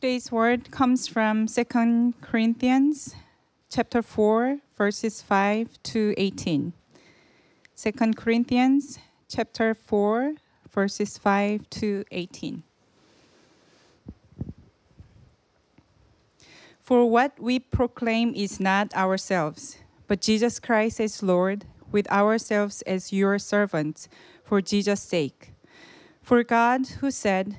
Today's word comes from 2 Corinthians chapter 4 verses 5 to 18. 2 Corinthians chapter 4 verses 5 to 18. For what we proclaim is not ourselves, but Jesus Christ as Lord, with ourselves as your servants, for Jesus' sake. For God, who said,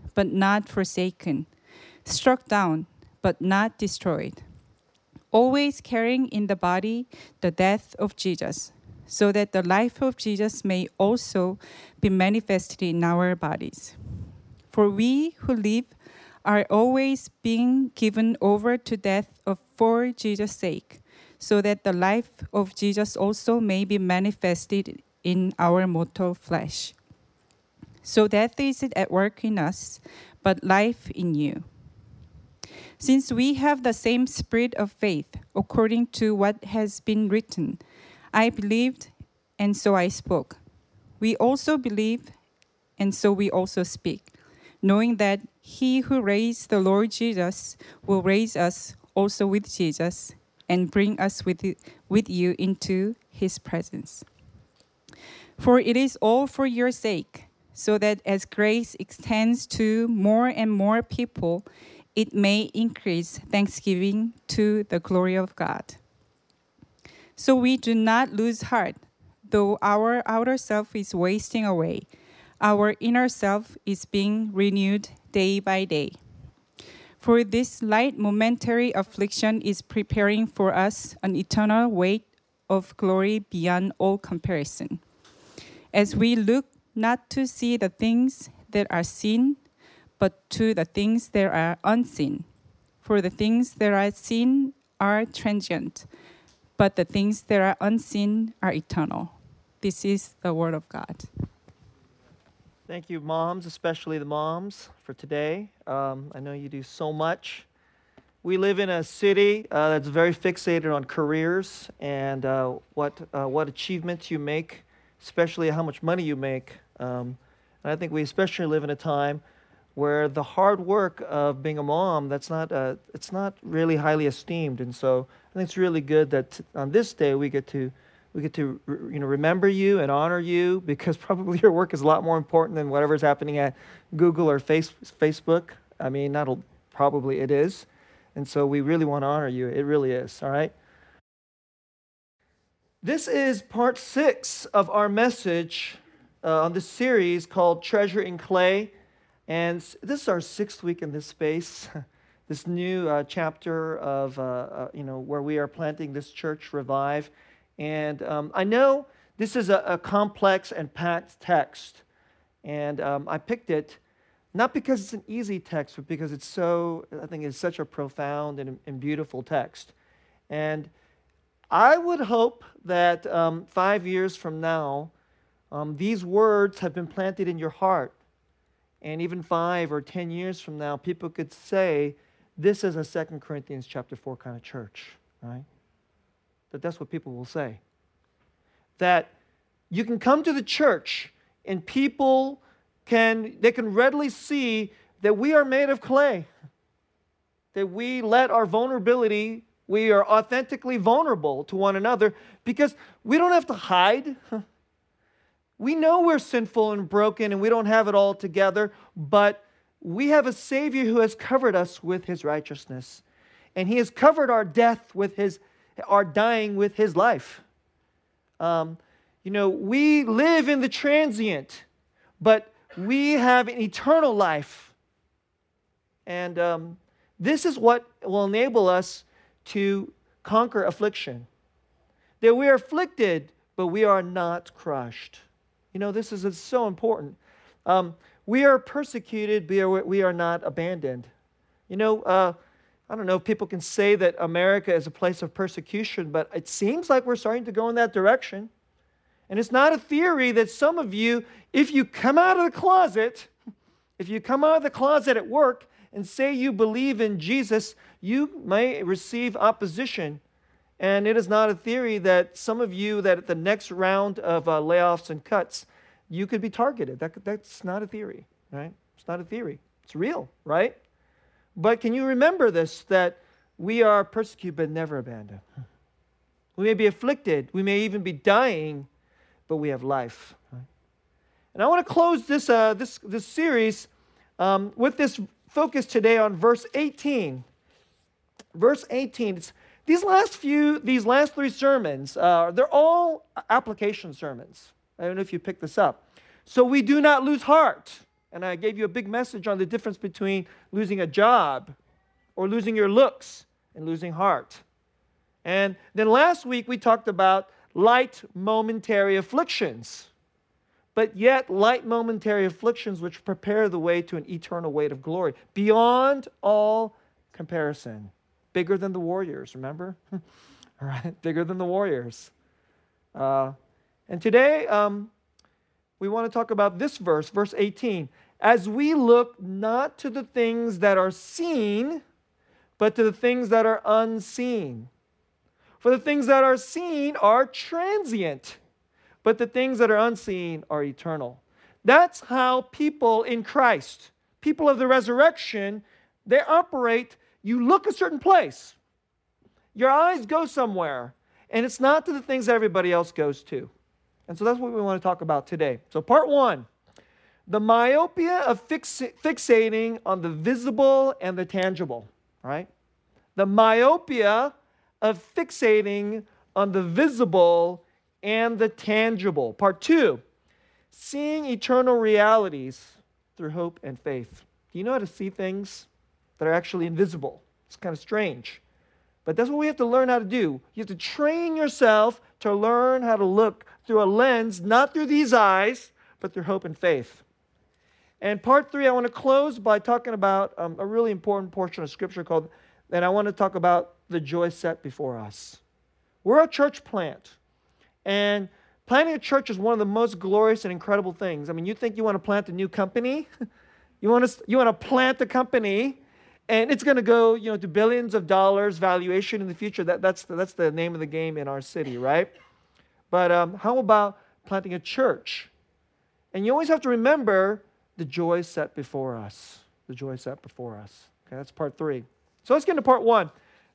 but not forsaken, struck down, but not destroyed. Always carrying in the body the death of Jesus, so that the life of Jesus may also be manifested in our bodies. For we who live are always being given over to death for Jesus' sake, so that the life of Jesus also may be manifested in our mortal flesh. So death is at work in us, but life in you. Since we have the same spirit of faith, according to what has been written, I believed, and so I spoke. We also believe, and so we also speak, knowing that he who raised the Lord Jesus will raise us also with Jesus and bring us with, with you into his presence. For it is all for your sake so that as grace extends to more and more people, it may increase thanksgiving to the glory of God. So we do not lose heart, though our outer self is wasting away. Our inner self is being renewed day by day. For this light momentary affliction is preparing for us an eternal weight of glory beyond all comparison. As we look not to see the things that are seen, but to the things that are unseen. For the things that are seen are transient, but the things that are unseen are eternal. This is the word of God. Thank you, moms, especially the moms, for today. Um, I know you do so much. We live in a city uh, that's very fixated on careers and uh, what, uh, what achievements you make especially how much money you make. Um, and I think we especially live in a time where the hard work of being a mom that's not uh, it's not really highly esteemed and so i think it's really good that on this day we get to we get to you know remember you and honor you because probably your work is a lot more important than whatever's happening at google or face, facebook i mean that'll probably it is and so we really want to honor you it really is all right this is part six of our message uh, on this series called Treasure in Clay. And this is our sixth week in this space, this new uh, chapter of, uh, uh, you know, where we are planting this church revive. And um, I know this is a, a, complex and packed text. And um, I picked it not because it's an easy text, but because it's so, I think it's such a profound and, and beautiful text. And I would hope that um, five years from now, um, these words have been planted in your heart. And even five or ten years from now, people could say, this is a Second Corinthians chapter 4 kind of church, right? That that's what people will say. That you can come to the church and people can, they can readily see that we are made of clay. That we let our vulnerability we are authentically vulnerable to one another because we don't have to hide. We know we're sinful and broken and we don't have it all together, but we have a Savior who has covered us with his righteousness. And he has covered our death with his, our dying with his life. Um, you know, we live in the transient, but we have an eternal life. And um, this is what will enable us to conquer affliction. That we are afflicted, but we are not crushed. You know, this is so important. Um, we are persecuted, but we are not abandoned. You know, uh, I don't know if people can say that America is a place of persecution, but it seems like we're starting to go in that direction. And it's not a theory that some of you, if you come out of the closet, if you come out of the closet at work and say you believe in Jesus, you may receive opposition. And it is not a theory that some of you, that at the next round of uh, layoffs and cuts, you could be targeted. That, that's not a theory, right? It's not a theory. It's real, right? But can you remember this that we are persecuted but never abandoned? We may be afflicted, we may even be dying, but we have life. And I want to close this, uh, this, this series um, with this focus today on verse 18. Verse 18. It's, these last few, these last three sermons, uh, they're all application sermons. I don't know if you picked this up. So we do not lose heart. And I gave you a big message on the difference between losing a job or losing your looks and losing heart. And then last week we talked about light momentary afflictions, but yet light momentary afflictions which prepare the way to an eternal weight of glory beyond all comparison. Bigger than the warriors, remember? all right, bigger than the warriors. Uh, and today, um, we want to talk about this verse, verse 18. As we look not to the things that are seen, but to the things that are unseen. For the things that are seen are transient, but the things that are unseen are eternal. That's how people in Christ, people of the resurrection, they operate. You look a certain place, your eyes go somewhere, and it's not to the things that everybody else goes to. And so that's what we want to talk about today. So, part one the myopia of fix- fixating on the visible and the tangible, right? The myopia of fixating on the visible and the tangible. Part two, seeing eternal realities through hope and faith. Do you know how to see things that are actually invisible? It's kind of strange. But that's what we have to learn how to do. You have to train yourself to learn how to look through a lens, not through these eyes, but through hope and faith. And part three, I want to close by talking about um, a really important portion of Scripture called, and I want to talk about the joy set before us. We're a church plant. And planting a church is one of the most glorious and incredible things. I mean, you think you want to plant a new company? you, want to, you want to plant a company, and it's going to go you know, to billions of dollars valuation in the future. That, that's, the, that's the name of the game in our city, right? But um, how about planting a church? And you always have to remember the joy set before us. The joy set before us. Okay, that's part three. So let's get into part one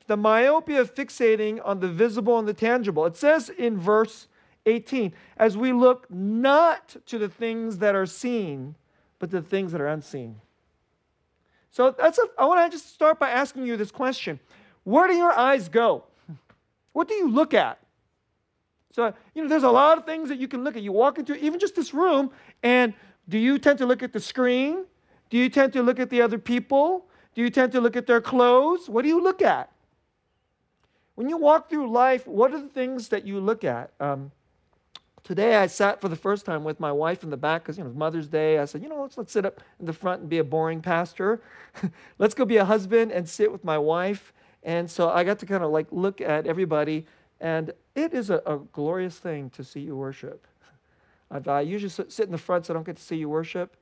the myopia of fixating on the visible and the tangible. It says in verse 18, as we look not to the things that are seen, but to the things that are unseen. So that's a, I want to just start by asking you this question. Where do your eyes go? What do you look at? So, you know, there's a lot of things that you can look at. You walk into even just this room, and do you tend to look at the screen? Do you tend to look at the other people? Do you tend to look at their clothes? What do you look at? When you walk through life, what are the things that you look at? Um, today I sat for the first time with my wife in the back because you know Mother's Day. I said, you know, let's let's sit up in the front and be a boring pastor. let's go be a husband and sit with my wife. And so I got to kind of like look at everybody, and it is a, a glorious thing to see you worship. I've, I usually sit in the front so I don't get to see you worship.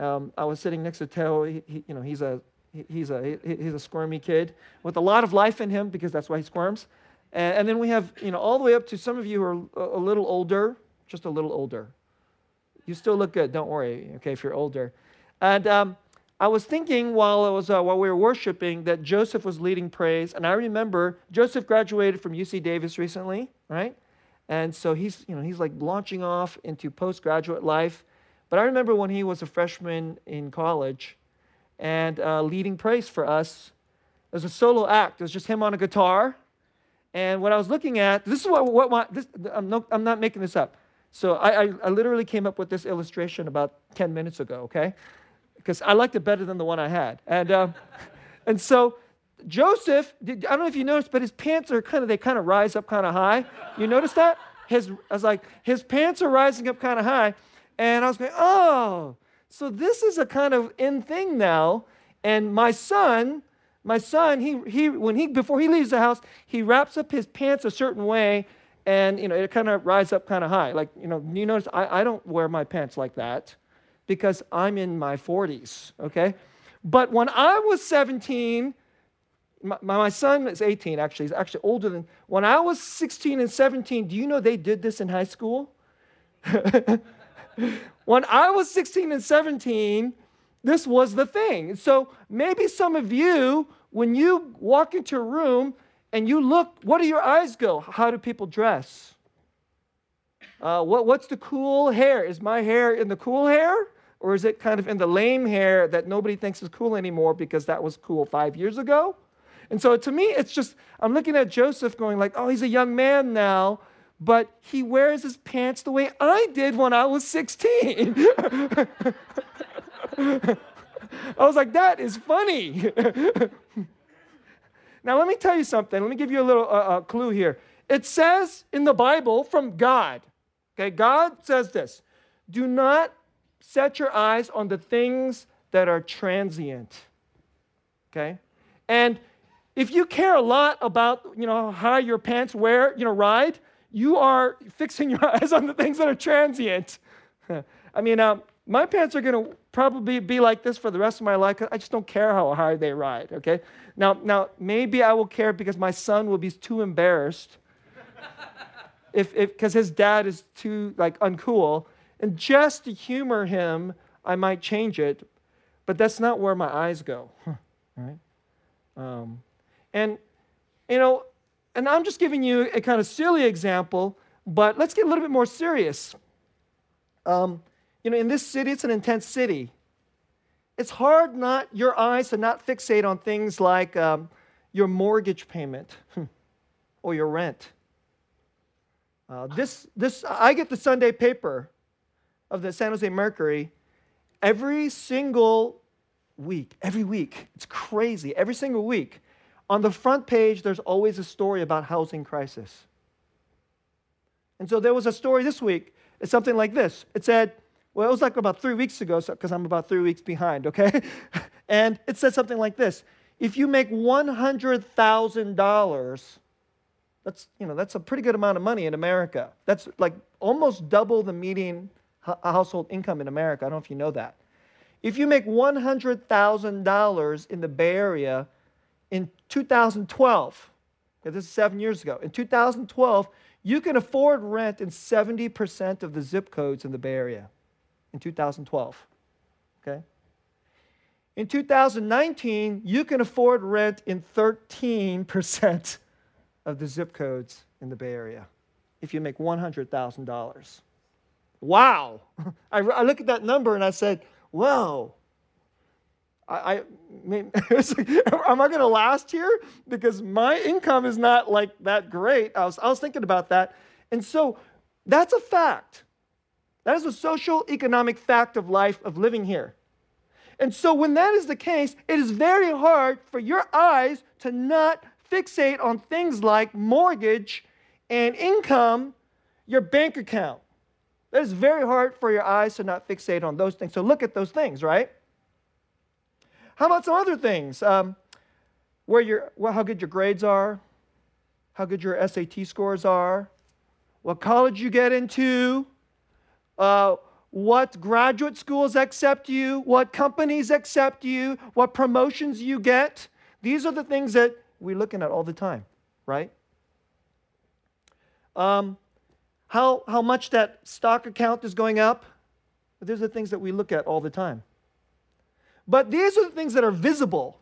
Um, I was sitting next to Teo. He, he, you know, he's a he's a he's a squirmy kid with a lot of life in him because that's why he squirms. And, and then we have you know all the way up to some of you who are a, little older, just a little older. You still look good. Don't worry. Okay, if you're older. And um, I was thinking while I was uh, while we were worshiping that Joseph was leading praise, and I remember Joseph graduated from UC Davis recently, right? And so he's you know he's like launching off into postgraduate life. But I remember when he was a freshman in college and uh, leading praise for us. It was a solo act. It was just him on a guitar. And what I was looking at, this is what, what my, this, I'm, no, I'm not making this up. So I, I, I literally came up with this illustration about 10 minutes ago, okay? Because I liked it better than the one I had. And, um, and so Joseph, I don't know if you noticed, but his pants are kind of, they kind of rise up kind of high. You notice that? His, I was like, his pants are rising up kind of high. And I was going, oh, so this is a kind of in thing now. And my son, My son, he, he, when he, before he leaves the house, he wraps up his pants a certain way and, you know, it kind of rises up kind of high. Like, you know, you notice I, I don't wear my pants like that because I'm in my 40s, okay? But when I was 17, my, my son is 18 actually, he's actually older than, when I was 16 and 17, do you know they did this in high school? when I was 16 and 17, this was the thing. So maybe some of you, when you walk into a room and you look, what do your eyes go? How do people dress? Uh, what, what's the cool hair? Is my hair in the cool hair? Or is it kind of in the lame hair that nobody thinks is cool anymore because that was cool five years ago? And so to me, it's just, I'm looking at Joseph going like, oh, he's a young man now, but he wears his pants the way I did when I was 16. I was like, that is funny. now, let me tell you something. Let me give you a little uh, uh, clue here. It says in the Bible from God, okay, God says this do not set your eyes on the things that are transient. Okay? And if you care a lot about, you know, how your pants wear, you know, ride, you are fixing your eyes on the things that are transient. I mean, um, my pants are going to probably be like this for the rest of my life. I just don't care how hard they ride. Okay. Now, now maybe I will care because my son will be too embarrassed if, because his dad is too like uncool, and just to humor him, I might change it. But that's not where my eyes go. right. Um, and you know, and I'm just giving you a kind of silly example, but let's get a little bit more serious. Um, you know, in this city, it's an intense city. It's hard not your eyes to not fixate on things like um, your mortgage payment or your rent. Uh, this, this, I get the Sunday paper of the San Jose Mercury every single week. Every week, it's crazy. Every single week, on the front page, there's always a story about housing crisis. And so there was a story this week. It's something like this. It said well, it was like about three weeks ago, because so, I'm about three weeks behind, okay? and it said something like this If you make $100,000, that's, you know, that's a pretty good amount of money in America. That's like almost double the median household income in America. I don't know if you know that. If you make $100,000 in the Bay Area in 2012, this is seven years ago, in 2012, you can afford rent in 70% of the zip codes in the Bay Area in 2012. Okay? In 2019, you can afford rent in 13% of the zip codes in the Bay Area if you make $100,000. Wow! I, I look at that number and I said, whoa. I, I am I going to last here? Because my income is not like that great. I was, I was thinking about that. And so that's a fact. That is a social economic fact of life of living here. And so, when that is the case, it is very hard for your eyes to not fixate on things like mortgage and income, your bank account. That is very hard for your eyes to not fixate on those things. So, look at those things, right? How about some other things? Um, where your, well, how good your grades are, how good your SAT scores are, what college you get into, uh, what graduate schools accept you, what companies accept you, what promotions you get. These are the things that we're looking at all the time, right? Um, how, how much that stock account is going up. These are the things that we look at all the time. But these are the things that are visible.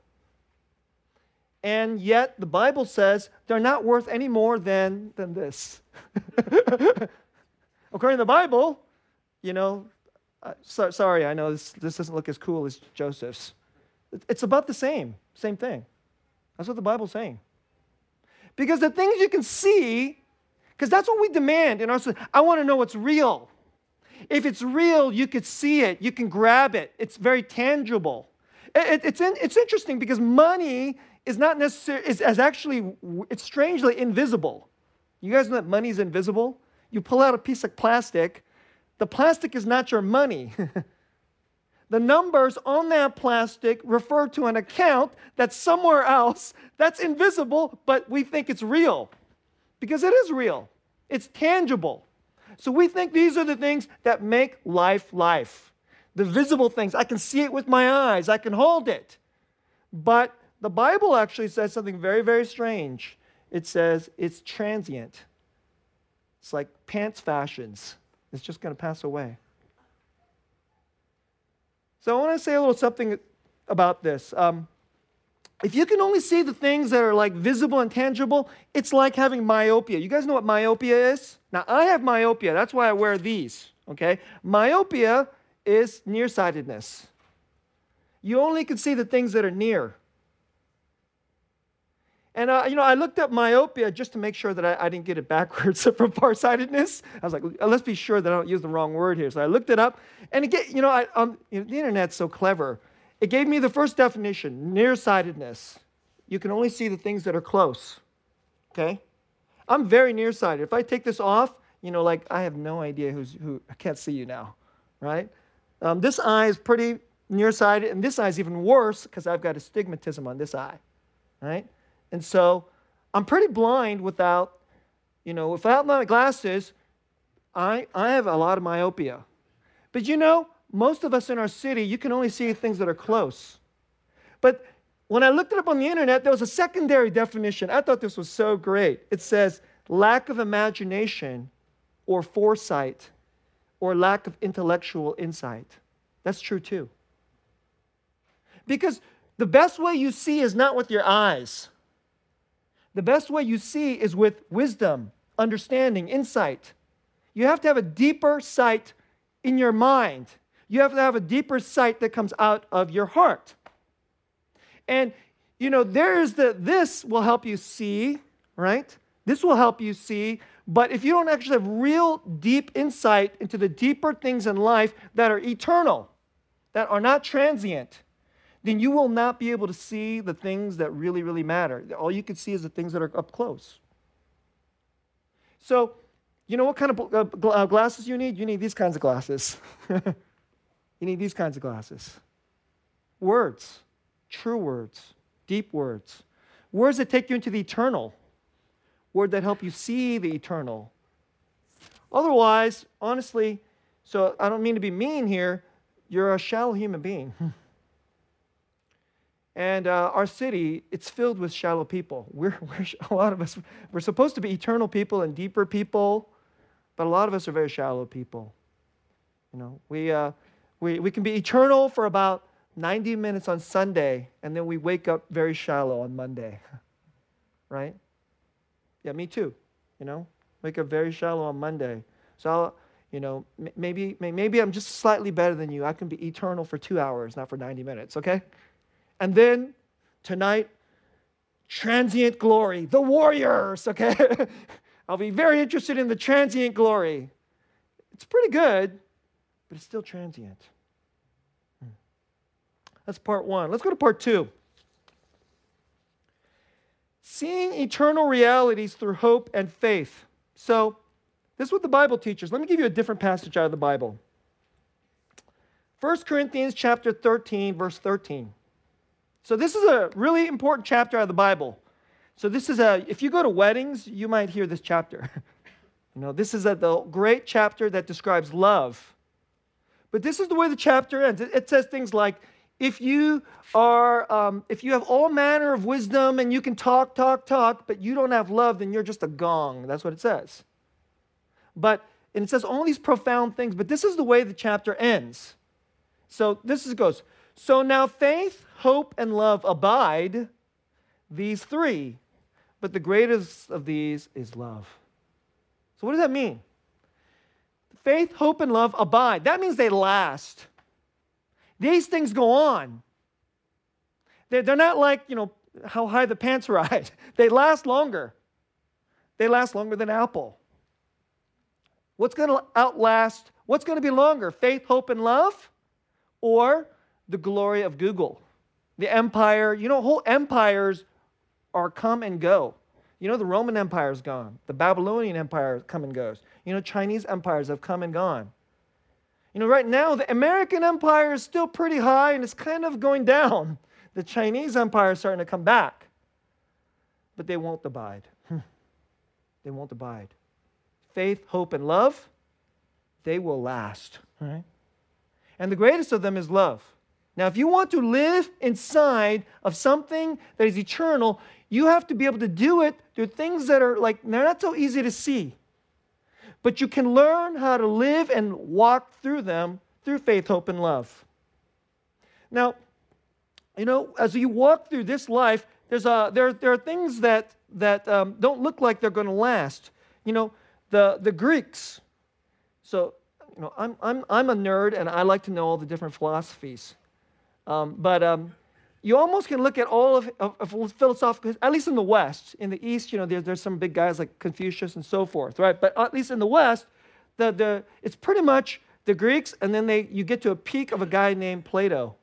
And yet the Bible says they're not worth any more than, than this. According to the Bible, you know, uh, so, sorry, I know this, this doesn't look as cool as Joseph's. It's about the same, same thing. That's what the Bible's saying. Because the things you can see, because that's what we demand in our society. I want to know what's real. If it's real, you could see it, you can grab it, it's very tangible. It, it's, in, it's interesting because money is not necessarily, is, is actually, it's strangely invisible. You guys know that money is invisible? You pull out a piece of plastic, the plastic is not your money. the numbers on that plastic refer to an account that's somewhere else that's invisible, but we think it's real because it is real, it's tangible. So we think these are the things that make life life. The visible things. I can see it with my eyes, I can hold it. But the Bible actually says something very, very strange. It says it's transient. It's like pants fashions, it's just going to pass away. So I want to say a little something about this. Um, if you can only see the things that are like visible and tangible, it's like having myopia. You guys know what myopia is? Now, I have myopia. That's why I wear these, okay? Myopia is nearsightedness. You only can see the things that are near. And, uh, you know, I looked up myopia just to make sure that I, I didn't get it backwards from farsightedness. I was like, let's be sure that I don't use the wrong word here. So I looked it up. And again, you know, I, um, you know the internet's so clever. It gave me the first definition nearsightedness. You can only see the things that are close. Okay? I'm very nearsighted. If I take this off, you know, like I have no idea who's who. I can't see you now, right? Um, this eye is pretty nearsighted, and this eye is even worse because I've got astigmatism on this eye, right? And so I'm pretty blind without, you know, without my glasses. I I have a lot of myopia, but you know, most of us in our city, you can only see things that are close. But when I looked it up on the internet, there was a secondary definition. I thought this was so great. It says lack of imagination or foresight or lack of intellectual insight. That's true too. Because the best way you see is not with your eyes. The best way you see is with wisdom, understanding, insight. You have to have a deeper sight in your mind you have to have a deeper sight that comes out of your heart. And, you know, there is the, this will help you see, right? This will help you see. But if you don't actually have real deep insight into the deeper things in life that are eternal, that are not transient, then you will not be able to see the things that really, really matter. All you can see is the things that are up close. So, you know what kind of uh, uh, glasses you need? You need these kinds of glasses. You need these kinds of glasses. Words, true words, deep words, words that take you into the eternal, words that help you see the eternal. Otherwise, honestly, so I don't mean to be mean here, you're a shallow human being. And uh, our city, it's filled with shallow people. We're, we're, a lot of us, we're supposed to be eternal people and deeper people, but a lot of us are very shallow people. You know, we, uh, we, we can be eternal for about 90 minutes on Sunday, and then we wake up very shallow on Monday. right? Yeah, me too. You know, wake up very shallow on Monday. So, I'll, you know, maybe, maybe I'm just slightly better than you. I can be eternal for two hours, not for 90 minutes, okay? And then tonight, transient glory, the warriors, okay? I'll be very interested in the transient glory. It's pretty good, but it's still transient. Hmm. That's part one. Let's go to part two. Seeing eternal realities through hope and faith. So, this is what the Bible teaches. Let me give you a different passage out of the Bible. 1 Corinthians chapter 13, verse 13. So this is a really important chapter out of the Bible. So this is a if you go to weddings, you might hear this chapter. you know, this is a the great chapter that describes love. But this is the way the chapter ends. It, it says things like, if you are, um, if you have all manner of wisdom and you can talk, talk, talk, but you don't have love, then you're just a gong. That's what it says. But and it says all these profound things, but this is the way the chapter ends. So this is, goes. So now faith, hope, and love abide, these three, but the greatest of these is love. So what does that mean? Faith, hope, and love abide. That means they last. These things go on. They're, not like, you know, how high the pants ride. They last longer. They last longer than Apple. What's going to outlast? What's going to be longer? Faith, hope, and love? Or the glory of Google? The empire, you know, whole empires are come and go. You know, the Roman Empire is gone. The Babylonian Empire come and goes. You know, Chinese empires have come and gone. You know, right now, the American empire is still pretty high and it's kind of going down. The Chinese empire is starting to come back. But they won't abide. they won't abide. Faith, hope, and love, they will last. Right? And the greatest of them is love. Now, if you want to live inside of something that is eternal, you have to be able to do it through things that are like, they're not so easy to see. But you can learn how to live and walk through them through faith, hope, and love. Now, you know, as you walk through this life, there's a, there, there are things that, that um, don't look like they're going to last. You know, the, the Greeks. So, you know, I'm, I'm, I'm a nerd and I like to know all the different philosophies. Um, but um, you almost can look at all of, of, of, philosophical, at least in the West. In the East, you know, there, there's some big guys like Confucius and so forth, right? But at least in the West, the, the, it's pretty much the Greeks, and then they, you get to a peak of a guy named Plato.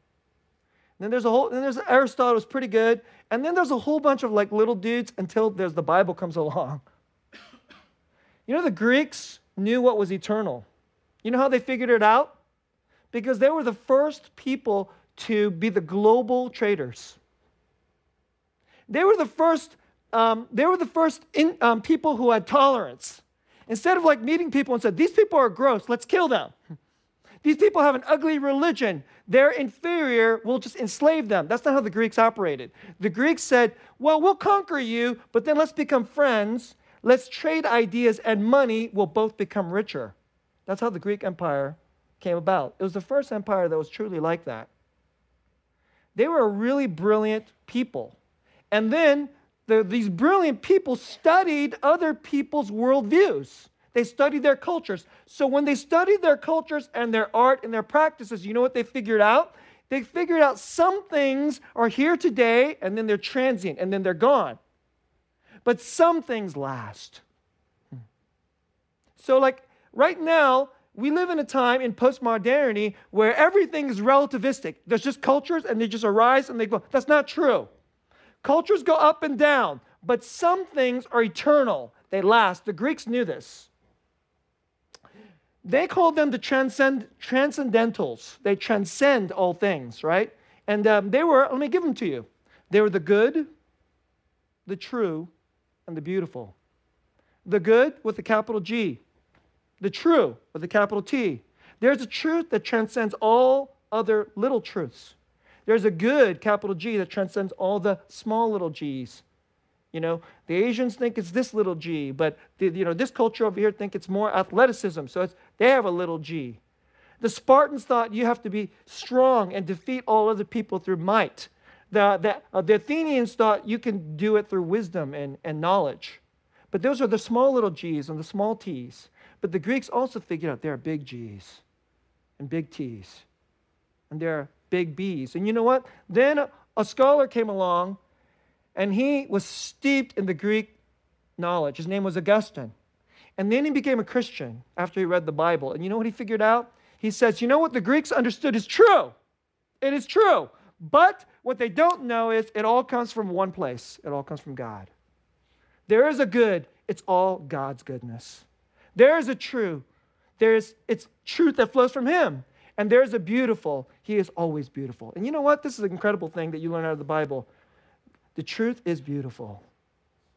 And then there's a whole, then there's Aristotle, was pretty good, and then there's a whole bunch of like little dudes until there's the Bible comes along. You know, the Greeks knew what was eternal. You know how they figured it out? Because they were the first people to be the global traders. They were the first, um, they were the first in, um, people who had tolerance. Instead of like meeting people and said, these people are gross, let's kill them. These people have an ugly religion. They're inferior. We'll just enslave them. That's not how the Greeks operated. The Greeks said, well, we'll conquer you, but then let's become friends. Let's trade ideas and money. We'll both become richer. That's how the Greek Empire came about. It was the first empire that was truly like that. They were a really brilliant people. And then the, these brilliant people studied other people's worldviews. They studied their cultures. So when they studied their cultures and their art and their practices, you know what they figured out? They figured out some things are here today and then they're transient and then they're gone. But some things last. Hmm. So, like right now, we live in a time in postmodernity where everything is relativistic. There's just cultures and they just arise and they go. That's not true. Cultures go up and down, but some things are eternal. They last. The Greeks knew this. They called them the transcend, transcendentals. They transcend all things, right? And um, they were, let me give them to you. They were the good, the true, and the beautiful. The good with the capital G, the true with a capital T. There's a truth that transcends all other little truths. There's a good, capital G, that transcends all the small little g's. You know, the Asians think it's this little g, but the, you know, this culture over here think it's more athleticism, so it's, they have a little g. The Spartans thought you have to be strong and defeat all other people through might. The, the, uh, the Athenians thought you can do it through wisdom and, and knowledge. But those are the small little g's and the small t's. But the Greeks also figured out there are big G's and big T's, and there are big B's. And you know what? Then a, scholar came along, and he was steeped in the Greek knowledge. His name was Augustine. And then he became a Christian after he read the Bible. And you know what he figured out? He says, You know what the Greeks understood is true. It is true. But what they don't know is it all comes from one place, it all comes from God. There is a good, it's all God's goodness. There is a true. There's it's truth that flows from him. And there's a beautiful. He is always beautiful. And you know what? This is an incredible thing that you learn out of the Bible. The truth is beautiful,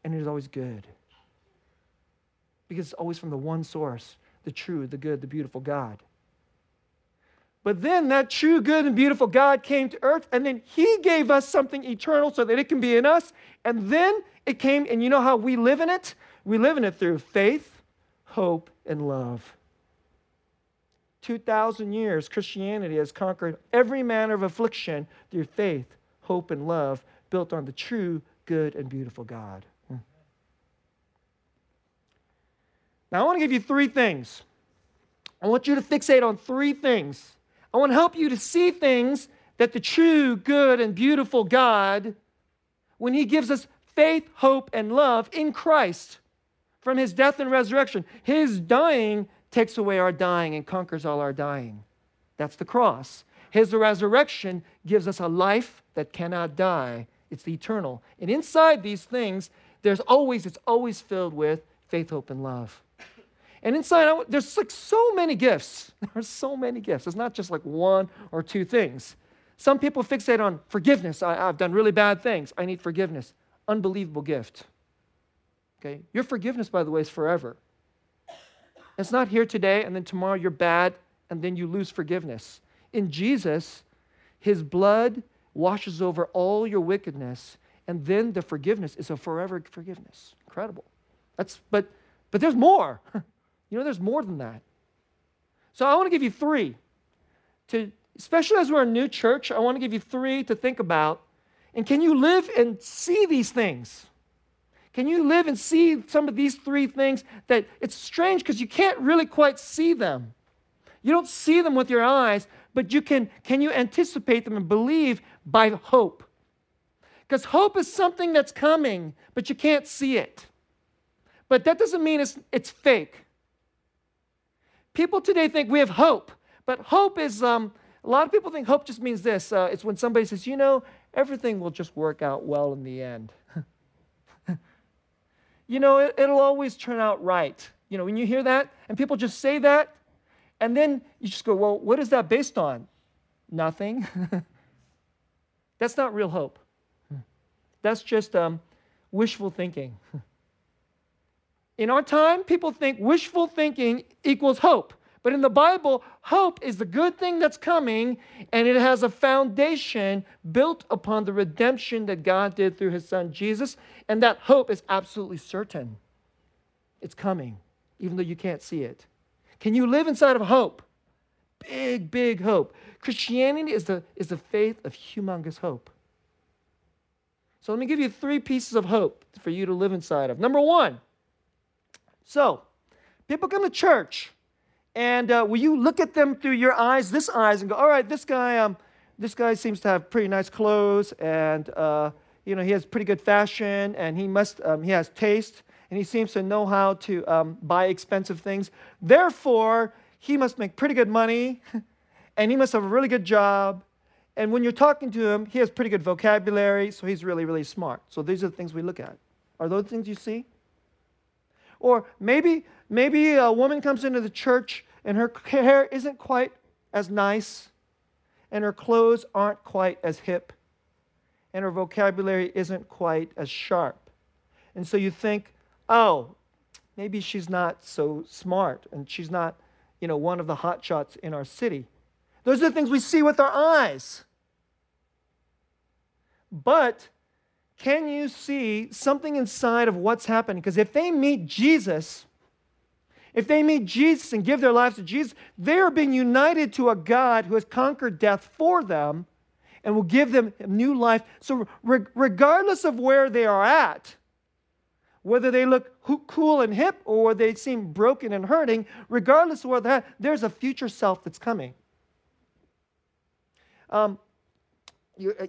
and it is always good. Because it's always from the one source the true, the good, the beautiful God. But then that true, good, and beautiful God came to earth, and then He gave us something eternal so that it can be in us. And then it came, and you know how we live in it? We live in it through faith hope, and love. 2,000 years, Christianity has conquered every manner of affliction through faith, hope, and love built on the true, good, and beautiful God. Hmm. Now, I want to give you three things. I want you to fixate on three things. I want to help you to see things that the true, good, and beautiful God, when He gives us faith, hope, and love in Christ, from his death and resurrection. His dying takes away our dying and conquers all our dying. That's the cross. His resurrection gives us a life that cannot die. It's the eternal. And inside these things, there's always, it's always filled with faith, hope, and love. And inside, there's like so many gifts. There's so many gifts. It's not just like one or two things. Some people fixate on forgiveness. I, have done really bad things. I need forgiveness. Unbelievable gift. Okay? Your forgiveness, by the way, is forever. It's not here today and then tomorrow you're bad and then you lose forgiveness. In Jesus, his blood washes over all your wickedness and then the forgiveness is a forever forgiveness. Incredible. That's but but there's more. You know, there's more than that. So I want to give you three to, especially as we're a new church, I want to give you three to think about. And can you live and see these things? Can you live and see some of these three things that it's strange because you can't really quite see them? You don't see them with your eyes, but you can can you anticipate them and believe by hope? Because hope is something that's coming, but you can't see it. But that doesn't mean it's, it's fake. People today think we have hope, but hope is, um, a lot of people think hope just means this uh, it's when somebody says, you know, everything will just work out well in the end. you know, it, it'll always turn out right. You know, when you hear that and people just say that, and then you just go, well, what is that based on? Nothing. That's not real hope. That's just um, wishful thinking. In our time, people think wishful thinking equals hope. But in the Bible, hope is the good thing that's coming, and it has a foundation built upon the redemption that God did through his son Jesus. And that hope is absolutely certain. It's coming, even though you can't see it. Can you live inside of hope? Big, big hope. Christianity is the, is the faith of humongous hope. So let me give you three pieces of hope for you to live inside of. Number one, so, people come to church, and uh, will you look at them through your eyes, this eyes, and go, all right, this guy, um, this guy seems to have pretty nice clothes, and uh, you know he has pretty good fashion, and he must, um, he has taste, and he seems to know how to um, buy expensive things. Therefore, he must make pretty good money, and he must have a really good job. And when you're talking to him, he has pretty good vocabulary, so he's really, really smart. So these are the things we look at. Are those things you see? Or maybe, maybe a woman comes into the church and her hair isn't quite as nice, and her clothes aren't quite as hip, and her vocabulary isn't quite as sharp. And so you think, oh, maybe she's not so smart, and she's not, you know, one of the hot shots in our city. Those are the things we see with our eyes. But can you see something inside of what's happening? Because if they meet Jesus, if they meet Jesus and give their lives to Jesus, they are being united to a God who has conquered death for them and will give them new life. So, regardless of where they are at, whether they look cool and hip or they seem broken and hurting, regardless of where they're at, there's a future self that's coming. Um, you, uh,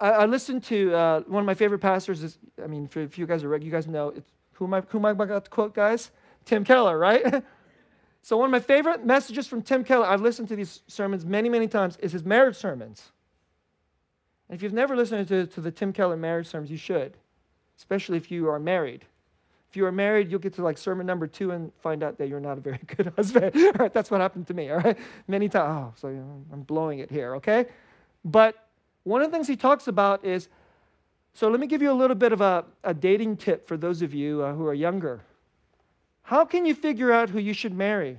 I, I listened to uh, one of my favorite pastors. Is I mean, if you guys are you guys know who am I who am I about to quote, guys? Tim Keller, right? so one of my favorite messages from Tim Keller, I've listened to these sermons many, many times, is his marriage sermons. And if you've never listened to, to the Tim Keller marriage sermons, you should, especially if you are married. If you are married, you'll get to like sermon number two and find out that you're not a very good husband. all right, that's what happened to me. All right, many times. Oh, so I'm blowing it here. Okay, but one of the things he talks about is so let me give you a little bit of a, a dating tip for those of you uh, who are younger. How can you figure out who you should marry?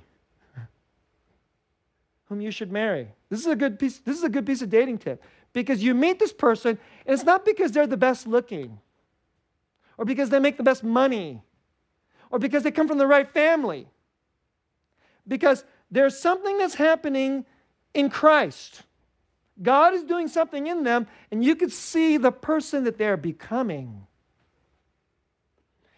Whom you should marry? This is a good piece. This is a good piece of dating tip because you meet this person, and it's not because they're the best looking, or because they make the best money, or because they come from the right family. Because there's something that's happening in Christ. God is doing something in them, and you can see the person that they're becoming.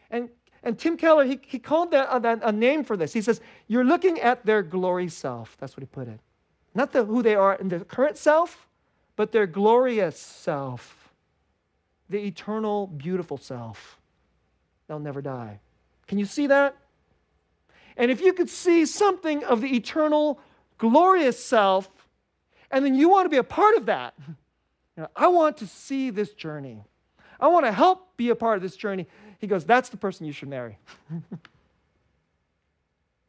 And, and Tim Keller, he, he called that, uh, that a name for this. He says, You're looking at their glory self. That's what he put it. Not the, who they are in their current self, but their glorious self, the eternal, beautiful self. They'll never die. Can you see that? And if you could see something of the eternal, glorious self, and then you want to be a part of that. You know, I want to see this journey. I want to help be a part of this journey. He goes, That's the person you should marry.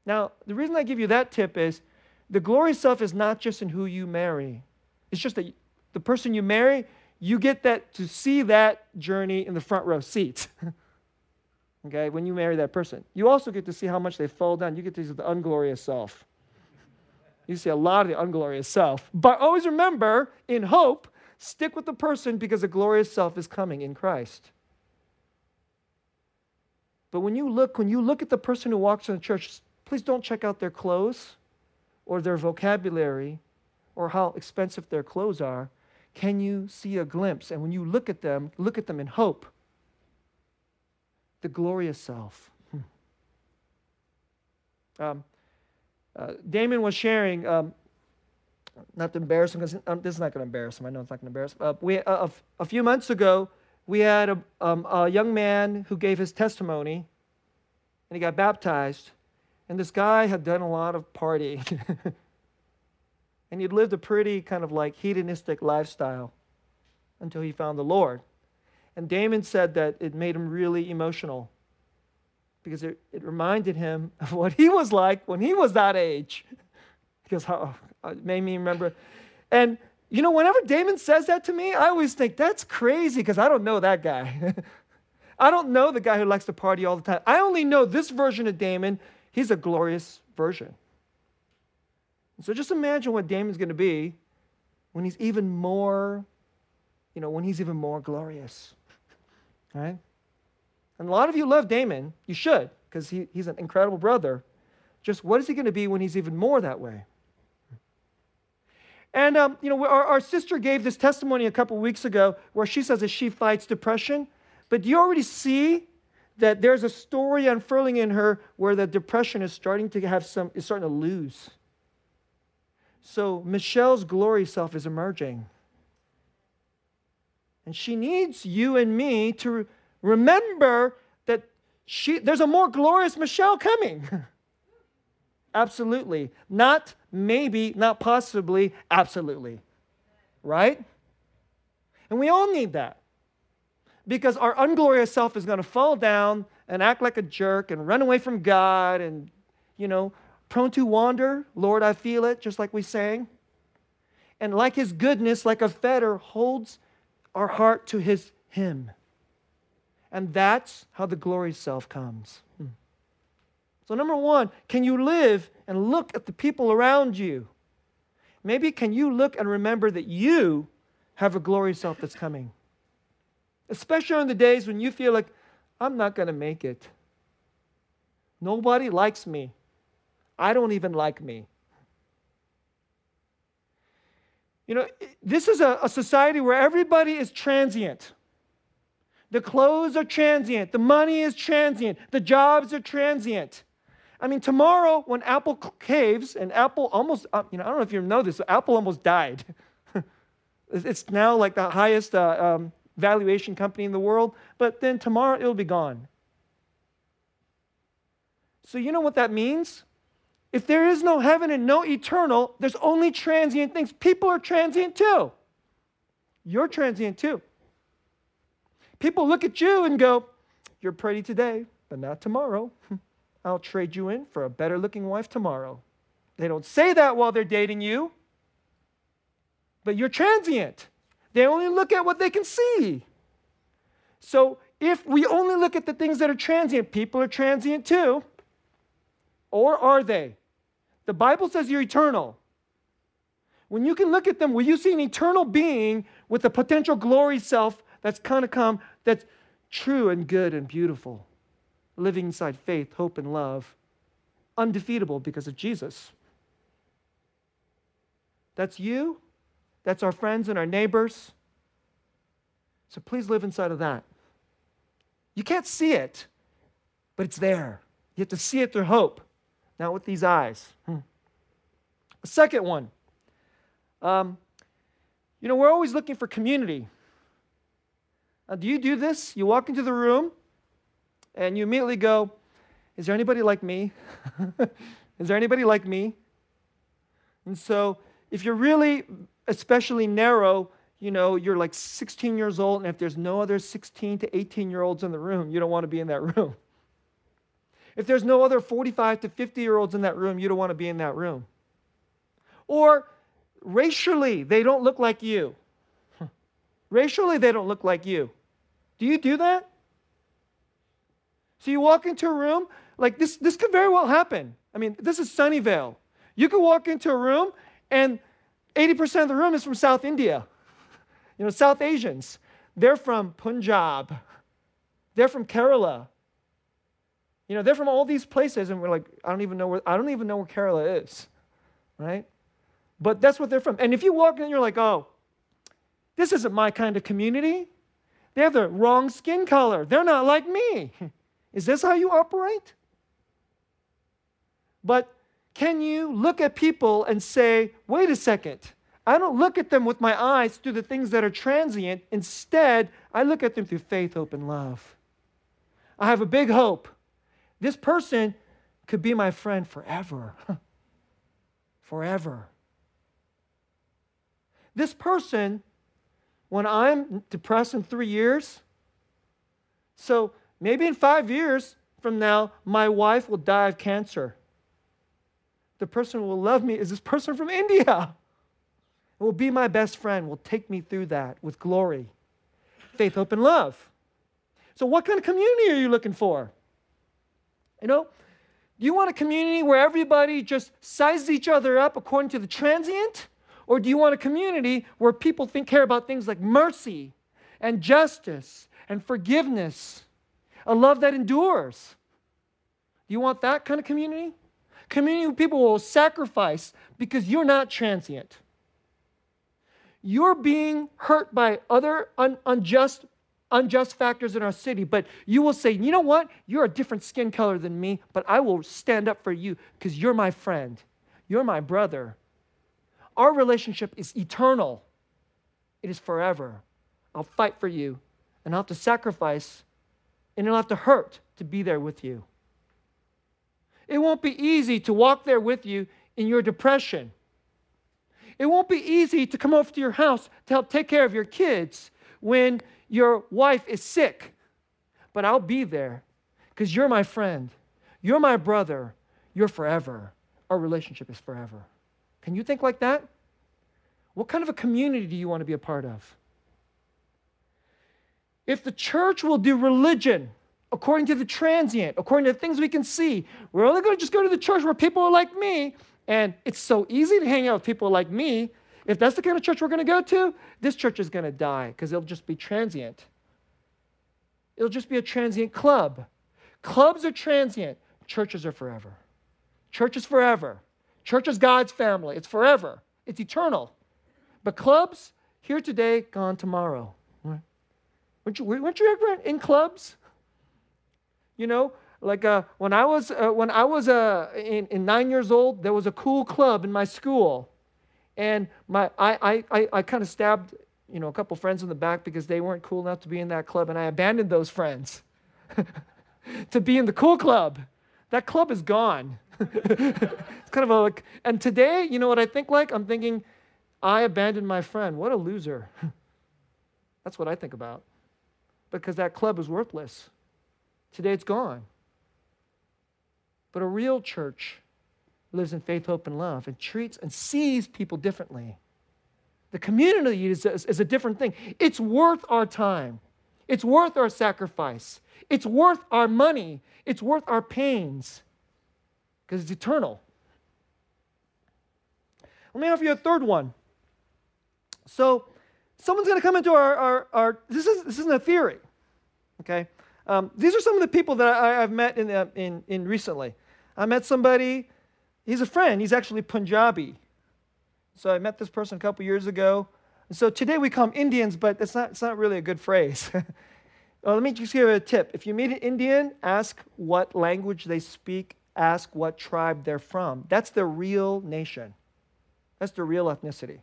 Now, the reason I give you that tip is the glorious self is not just in who you marry. It's just that the person you marry, you get that to see that journey in the front row seat. okay, when you marry that person. You also get to see how much they fall down. You get to see the unglorious self. You see a lot of the unglorious self. But always remember, in hope, stick with the person because the glorious self is coming in Christ. But when you look, when you look at the person who walks in the church, please don't check out their clothes or their vocabulary or how expensive their clothes are. Can you see a glimpse? And when you look at them, look at them in hope. The glorious self. Hmm. Um, uh, Damon was sharing, um, not to embarrass him, because um, this is not going to embarrass him. I know it's not going to embarrass him. Uh, we, uh, a, few months ago, we had a, um, a young man who gave his testimony, and he got baptized. And this guy had done a lot of partying. and he'd lived a pretty kind of like hedonistic lifestyle until he found the Lord. And Damon said that it made him really emotional because it, it reminded him of what he was like when he was that age. because how uh, it made me remember. And you know, whenever Damon says that to me, I always think that's crazy because I don't know that guy. I don't know the guy who likes to party all the time. I only know this version of Damon. He's a glorious version. So just imagine what Damon's going to be when he's even more, you know, when he's even more glorious. Right? And a lot of you love Damon. You should, because he, he's an incredible brother. Just what is he going to be when he's even more that way? And, um, you know, our, our sister gave this testimony a couple weeks ago where she says that she fights depression. But do you already see that there's a story unfurling in her where the depression is starting to have some, is starting to lose? So Michelle's glory self is emerging. And she needs you and me to remember that she, there's a more glorious Michelle coming. absolutely. Not maybe, not possibly, absolutely. Right? And we all need that. Because our unglorious self is going to fall down and act like a jerk and run away from God and, you know, prone to wander. Lord, I feel it, just like we sang. And like his goodness, like a fetter, holds our heart to his him. And that's how the glory self comes. So, number one, can you live and look at the people around you? Maybe can you look and remember that you have a glory self that's coming? Especially on the days when you feel like, I'm not going to make it. Nobody likes me. I don't even like me. You know, this is a, a society where everybody is transient. The clothes are transient. The money is transient. The jobs are transient. I mean, tomorrow when Apple caves and Apple almost, uh, you know, I don't know if you know this, Apple almost died. it's now like the highest uh, um, valuation company in the world, but then tomorrow it'll be gone. So, you know what that means? If there is no heaven and no eternal, there's only transient things. People are transient too. You're transient too. People look at you and go, You're pretty today, but not tomorrow. I'll trade you in for a better looking wife tomorrow. They don't say that while they're dating you, but you're transient. They only look at what they can see. So if we only look at the things that are transient, people are transient too. Or are they? The Bible says you're eternal. When you can look at them, will you see an eternal being with a potential glory self that's kind of come, that's true and good and beautiful, living inside faith, hope, and love, undefeatable because of Jesus. That's you. That's our friends and our neighbors. So please live inside of that. You can't see it, but it's there. You have to see it through hope, not with these eyes. Hmm. Second one. Um, you know, we're always looking for community. Do you do this? You walk into the room and you immediately go, Is there anybody like me? Is there anybody like me? And so, if you're really especially narrow, you know, you're like 16 years old, and if there's no other 16 to 18 year olds in the room, you don't want to be in that room. If there's no other 45 to 50 year olds in that room, you don't want to be in that room. Or racially, they don't look like you. Racially, they don't look like you. Do you do that? So you walk into a room, like this, this could very well happen. I mean, this is Sunnyvale. You could walk into a room and 80% of the room is from South India. You know, South Asians. They're from Punjab. They're from Kerala. You know, they're from all these places, and we're like, I don't even know where I don't even know where Kerala is. Right? But that's what they're from. And if you walk in, you're like, oh, this isn't my kind of community. They have the wrong skin color. They're not like me. Is this how you operate? But can you look at people and say, wait a second, I don't look at them with my eyes through the things that are transient. Instead, I look at them through faith, hope, and love. I have a big hope. This person could be my friend forever. forever. This person, when I'm depressed in three years, so maybe in five years from now, my wife will die of cancer the person who will love me is this person from India. It will be my best friend, will take me through that with glory, faith, hope, and love. So, what kind of community are you looking for? You know, do you want a community where everybody just sizes each other up according to the transient? Or do you want a community where people think, care about things like mercy and justice and forgiveness, a love that endures? You want that kind of community? Community where people will sacrifice because you're not transient. You're being hurt by other un- unjust unjust factors in our city, but you will say, you know what? You're a different skin color than me, but I will stand up for you because you're my friend. You're my brother. Our relationship is eternal, it is forever. I'll fight for you, and I'll have to sacrifice, and it'll have to hurt to be there with you. It won't be easy to walk there with you in your depression. It won't be easy to come over to your house to help take care of your kids when your wife is sick. But I'll be there because you're my friend. You're my brother. You're forever. Our relationship is forever. Can you think like that? What kind of a community do you want to be a part of? If the church will do religion according to the transient, according to the things we can see. We're only going to just go to the church where people are like me. And it's so easy to hang out with people like me. If that's the kind of church we're going to go to, this church is going to die because it'll just be transient. It'll just be a transient club. Clubs are transient, churches are forever. Church is forever. Church is God's family, it's forever, it's eternal. But clubs, here today, gone tomorrow. Weren't you, weren't you ever in clubs? You know, like uh, when I was uh, when I was uh, in, in nine years old, there was a cool club in my school, and my I I I kind of stabbed you know a couple friends in the back because they weren't cool enough to be in that club, and I abandoned those friends to be in the cool club. That club is gone. it's kind of a like, and today, you know what I think like? I'm thinking, I abandoned my friend. What a loser. That's what I think about. Because that club is worthless. Today it's gone. But a real church lives in faith, hope, and love and treats and sees people differently. The community is is a different thing. It's worth our time, it's worth our sacrifice, it's worth our money, it's worth our pains because it's eternal. Let me offer you a third one. So, someone's going to come into our, our, our this, is, this isn't a theory, okay? Um, these are some of the people that I, have met in, uh, in, in recently. I met somebody, he's a friend, he's actually Punjabi. So I met this person a couple years ago. And so today we call them Indians, but it's not, it's not really a good phrase. well, let me just give you a tip. If you meet an Indian, ask what language they speak, ask what tribe they're from. That's the real nation, that's the real ethnicity.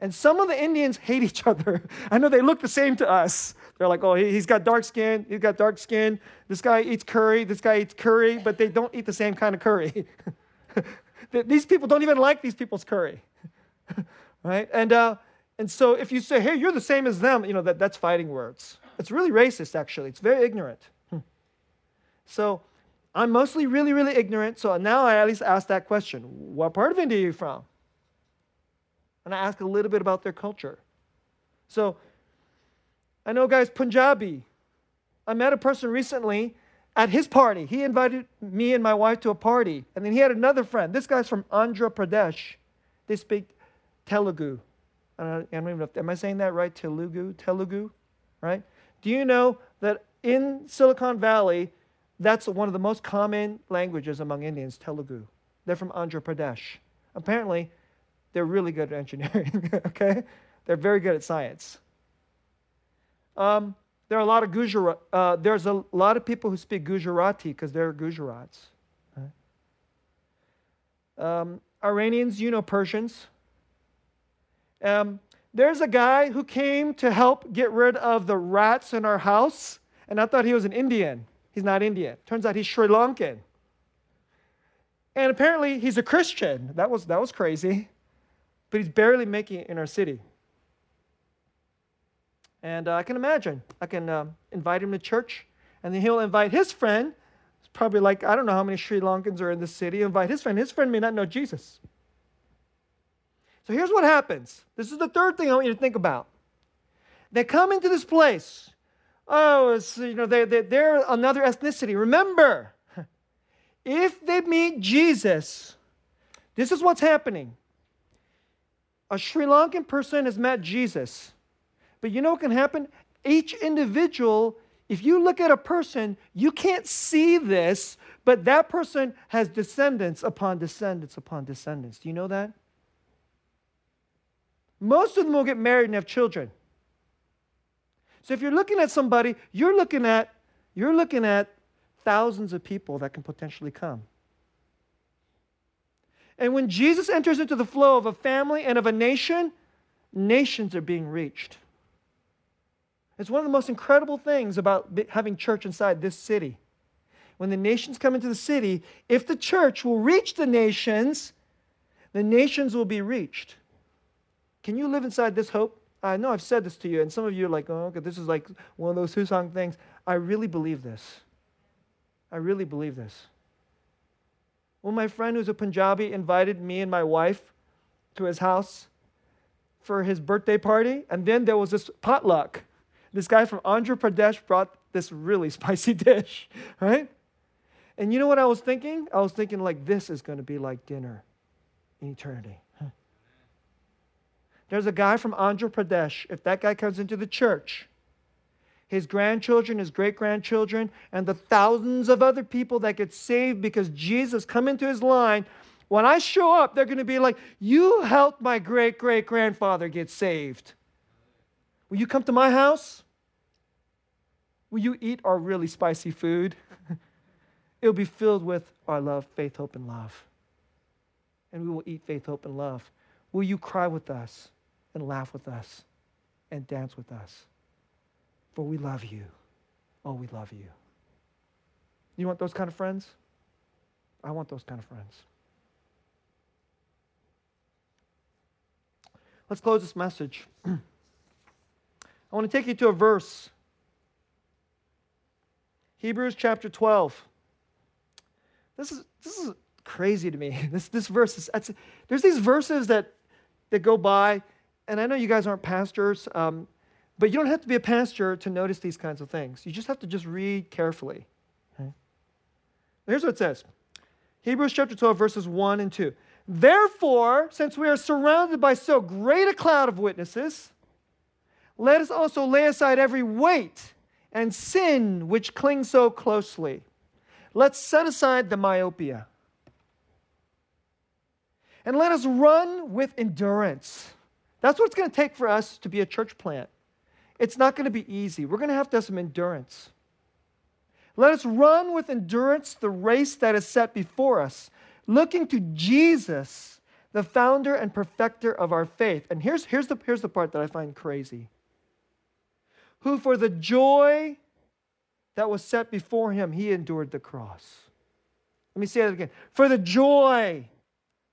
And some of the Indians hate each other. I know they look the same to us. They're like, oh, he's got dark skin. He's got dark skin. This guy eats curry. This guy eats curry, but they don't eat the same kind of curry. these people don't even like these people's curry. right? And, uh, and so if you say, hey, you're the same as them, you know, that, that's fighting words. It's really racist, actually. It's very ignorant. so I'm mostly really, really ignorant, so now I at least ask that question What part of India are you from? And I ask a little bit about their culture. So I know guys Punjabi. I met a person recently at his party. He invited me and my wife to a party. And then he had another friend. This guy's from Andhra Pradesh. They speak Telugu. I don't, I don't even know, if, am I saying that right? Telugu? Telugu? Right? Do you know that in Silicon Valley, that's one of the most common languages among Indians, Telugu. They're from Andhra Pradesh. Apparently, they're really good at engineering, okay? They're very good at science. Um, there are a lot of Gujarat, uh, there's a lot of people who speak Gujarati because they're Gujarats. Um, Iranians, you know Persians. Um, there's a guy who came to help get rid of the rats in our house, and I thought he was an Indian. He's not Indian. Turns out he's Sri Lankan. And apparently he's a Christian. That was, that was crazy. But he's barely making it in our city. And uh, I can imagine. I can um, invite him to church, and then he'll invite his friend. It's probably like, I don't know how many Sri Lankans are in this city. invite his friend. His friend may not know Jesus. So here's what happens. This is the third thing I want you to think about. They come into this place. Oh, it's, you know, they, they, they're another ethnicity. Remember, if they meet Jesus, this is what's happening. A Sri Lankan person has met Jesus. But you know what can happen? Each individual, if you look at a person, you can't see this, but that person has descendants upon descendants upon descendants. Do you know that? Most of them will get married and have children. So if you're looking at somebody, you're looking at you're looking at thousands of people that can potentially come. And when Jesus enters into the flow of a family and of a nation, nations are being reached. It's one of the most incredible things about having church inside this city. When the nations come into the city, if the church will reach the nations, the nations will be reached. Can you live inside this hope? I know I've said this to you, and some of you are like, oh, okay, this is like one of those Husong things. I really believe this. I really believe this. Well, my friend who's a Punjabi invited me and my wife to his house for his birthday party, and then there was this potluck. This guy from Andhra Pradesh brought this really spicy dish, right? And you know what I was thinking? I was thinking, like, this is going to be like dinner in eternity. There's a guy from Andhra Pradesh. If that guy comes into the church, his grandchildren, his great grandchildren, and the thousands of other people that get saved because Jesus come into his line, when I show up, they're going to be like, You helped my great great grandfather get saved. Will you come to my house? Will you eat our really spicy food? It'll be filled with our love, faith, hope, and love. And we will eat faith, hope, and love. Will you cry with us and laugh with us and dance with us? For we love you. Oh, we love you. You want those kind of friends? I want those kind of friends. Let's close this message. I want to take you to a verse. Hebrews chapter 12. This is, this is crazy to me. This, this verse is, there's these verses that, that go by, and I know you guys aren't pastors, um, but you don't have to be a pastor to notice these kinds of things. You just have to just read carefully. Okay? Here's what it says Hebrews chapter 12, verses 1 and 2. Therefore, since we are surrounded by so great a cloud of witnesses, let us also lay aside every weight and sin which clings so closely. Let's set aside the myopia. And let us run with endurance. That's what it's going to take for us to be a church plant. It's not going to be easy. We're going to have to have some endurance. Let us run with endurance the race that is set before us, looking to Jesus, the founder and perfecter of our faith. And here's, here's, the, here's the part that I find crazy who for the joy that was set before him, he endured the cross. Let me say that again. For the joy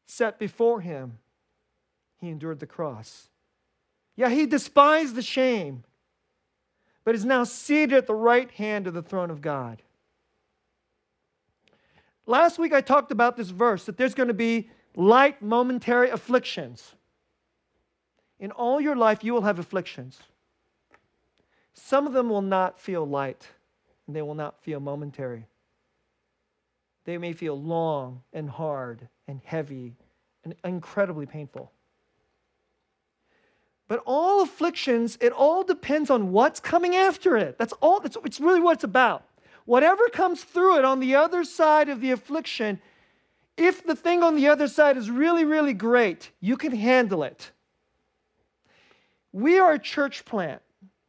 set before him, he endured the cross. Yeah, he despised the shame, but is now seated at the right hand of the throne of God. Last week I talked about this verse that there's going to be light momentary afflictions. In all your life, you will have afflictions. Some of them will not feel light, and they will not feel momentary. They may feel long and hard and heavy and incredibly painful. But all afflictions, it all depends on what's coming after it. That's all, that's it's really what it's about. Whatever comes through it on the other side of the affliction, if the thing on the other side is really, really great, you can handle it. We are a church plant.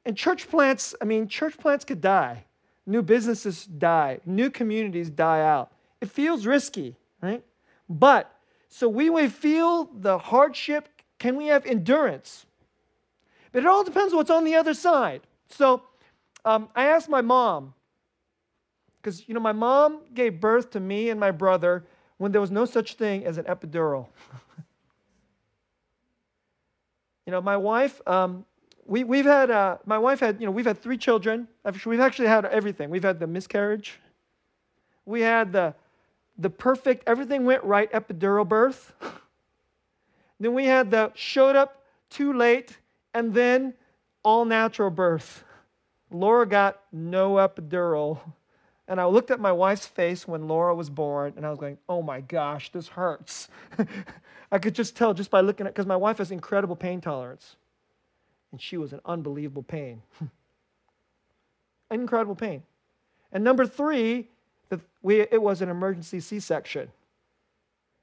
And church plants, I mean, church plants could die. New businesses die. New communities die out. It feels risky, right? But so we may feel the hardship. Can we have endurance? But it all depends what's on the other side. So um, I asked my mom, because, you know, my mom gave birth to me and my brother when there was no such thing as an epidural. you know, my wife, um, we, we've had, uh, my wife had, you know, we've had three children. We've actually had everything. We've had the miscarriage. We had the, the perfect, everything went right epidural birth. then we had the showed up too late and then all natural birth. Laura got no epidural. And I looked at my wife's face when Laura was born, and I was going, oh my gosh, this hurts. I could just tell just by looking at because my wife has incredible pain tolerance. And she was an unbelievable pain. incredible pain. And number three, we, it was an emergency C section.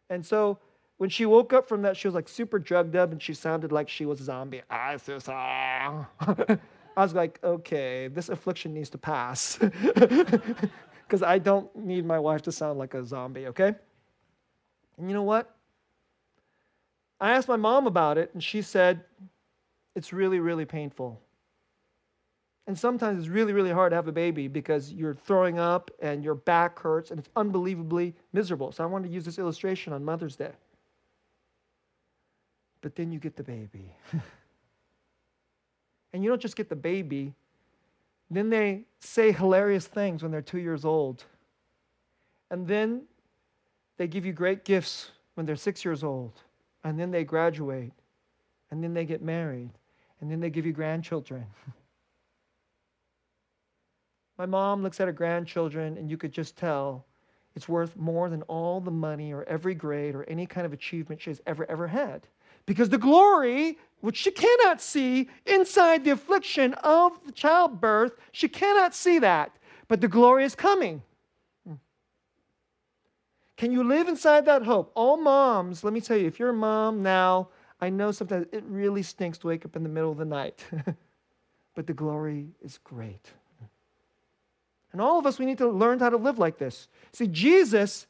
And so when she woke up from that, she was like super drugged up and she sounded like she was a zombie. I was like, okay, this affliction needs to pass. Because I don't need my wife to sound like a zombie, okay? And you know what? I asked my mom about it, and she said, it's really, really painful. And sometimes it's really, really hard to have a baby because you're throwing up and your back hurts and it's unbelievably miserable. So I wanted to use this illustration on Mother's Day but then you get the baby. and you don't just get the baby, then they say hilarious things when they're two years old. And then they give you great gifts when they're six years old. And then they graduate. And then they get married. And then they give you grandchildren. My mom looks at her grandchildren, and you could just tell it's worth more than all the money or every grade or any kind of achievement she has ever, ever had. Because the glory, which she cannot see inside the affliction of the childbirth, she cannot see that. But the glory is coming. Can you live inside that hope? All moms, let me tell you, if you're a mom now, I know sometimes it really stinks to wake up in the middle of the night. but the glory is great. And all of us, we need to learn how to live like this. See, Jesus,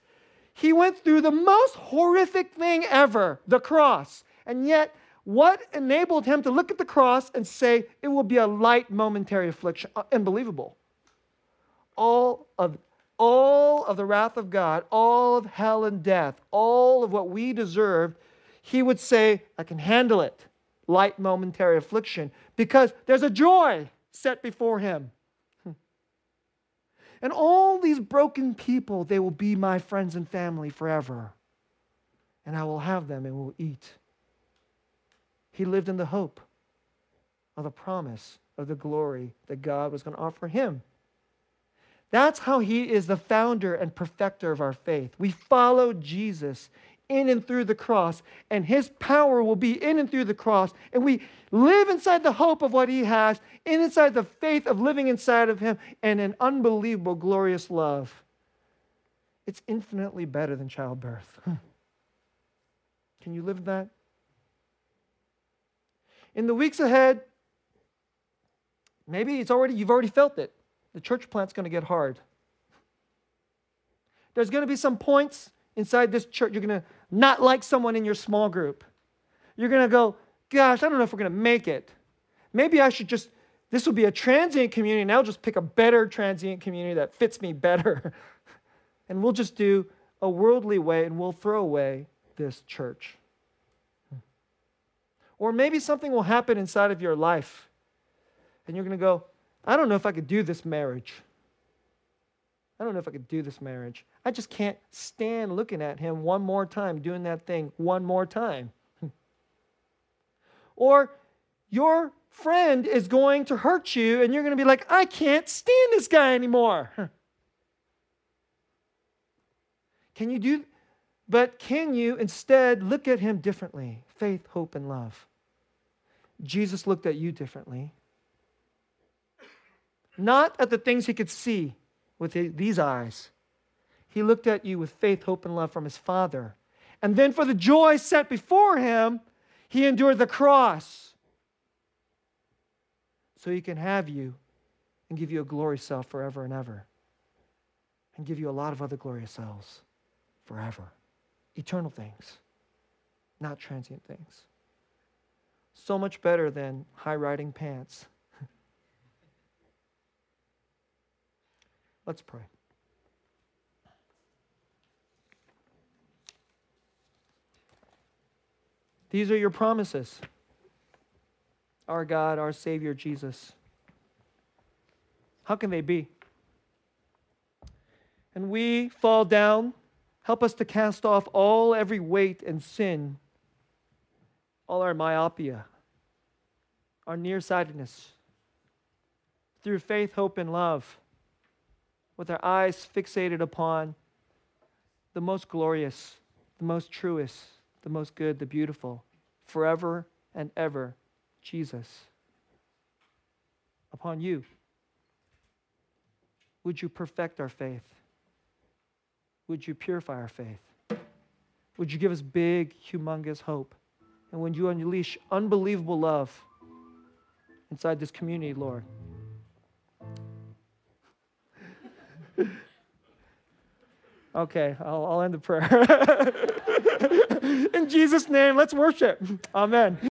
he went through the most horrific thing ever the cross. And yet, what enabled him to look at the cross and say, it will be a light momentary affliction? Uh, unbelievable. All of, all of the wrath of God, all of hell and death, all of what we deserved, he would say, I can handle it. Light momentary affliction. Because there's a joy set before him. And all these broken people, they will be my friends and family forever. And I will have them and will eat he lived in the hope of the promise of the glory that God was going to offer him. That's how he is the founder and perfecter of our faith. We follow Jesus in and through the cross, and his power will be in and through the cross. And we live inside the hope of what he has, and inside the faith of living inside of him, and an unbelievable, glorious love. It's infinitely better than childbirth. Can you live that? In the weeks ahead, maybe it's already you've already felt it. The church plant's going to get hard. There's going to be some points inside this church you're going to not like someone in your small group. You're going to go, gosh, I don't know if we're going to make it. Maybe I should just this will be a transient community and I'll just pick a better transient community that fits me better. and we'll just do a worldly way and we'll throw away this church. Or maybe something will happen inside of your life and you're going to go, I don't know if I could do this marriage. I don't know if I could do this marriage. I just can't stand looking at him one more time, doing that thing one more time. or your friend is going to hurt you, and you're going to be like, I can't stand this guy anymore. Can you do but can you instead look at him differently? Faith, hope, and love. Jesus looked at you differently. Not at the things he could see with these eyes. He looked at you with faith, hope, and love from his Father. And then for the joy set before him, he endured the cross so he can have you and give you a glorious self forever and ever, and give you a lot of other glorious selves forever eternal things, not transient things. So much better than high riding pants. Let's pray. These are your promises, our God, our Savior, Jesus. How can they be? And we fall down Help us to cast off all every weight and sin, all our myopia, our nearsightedness, through faith, hope, and love, with our eyes fixated upon the most glorious, the most truest, the most good, the beautiful, forever and ever, Jesus. Upon you. Would you perfect our faith? Would you purify our faith? Would you give us big, humongous hope? And would you unleash unbelievable love inside this community, Lord? okay, I'll, I'll end the prayer. In Jesus' name, let's worship. Amen.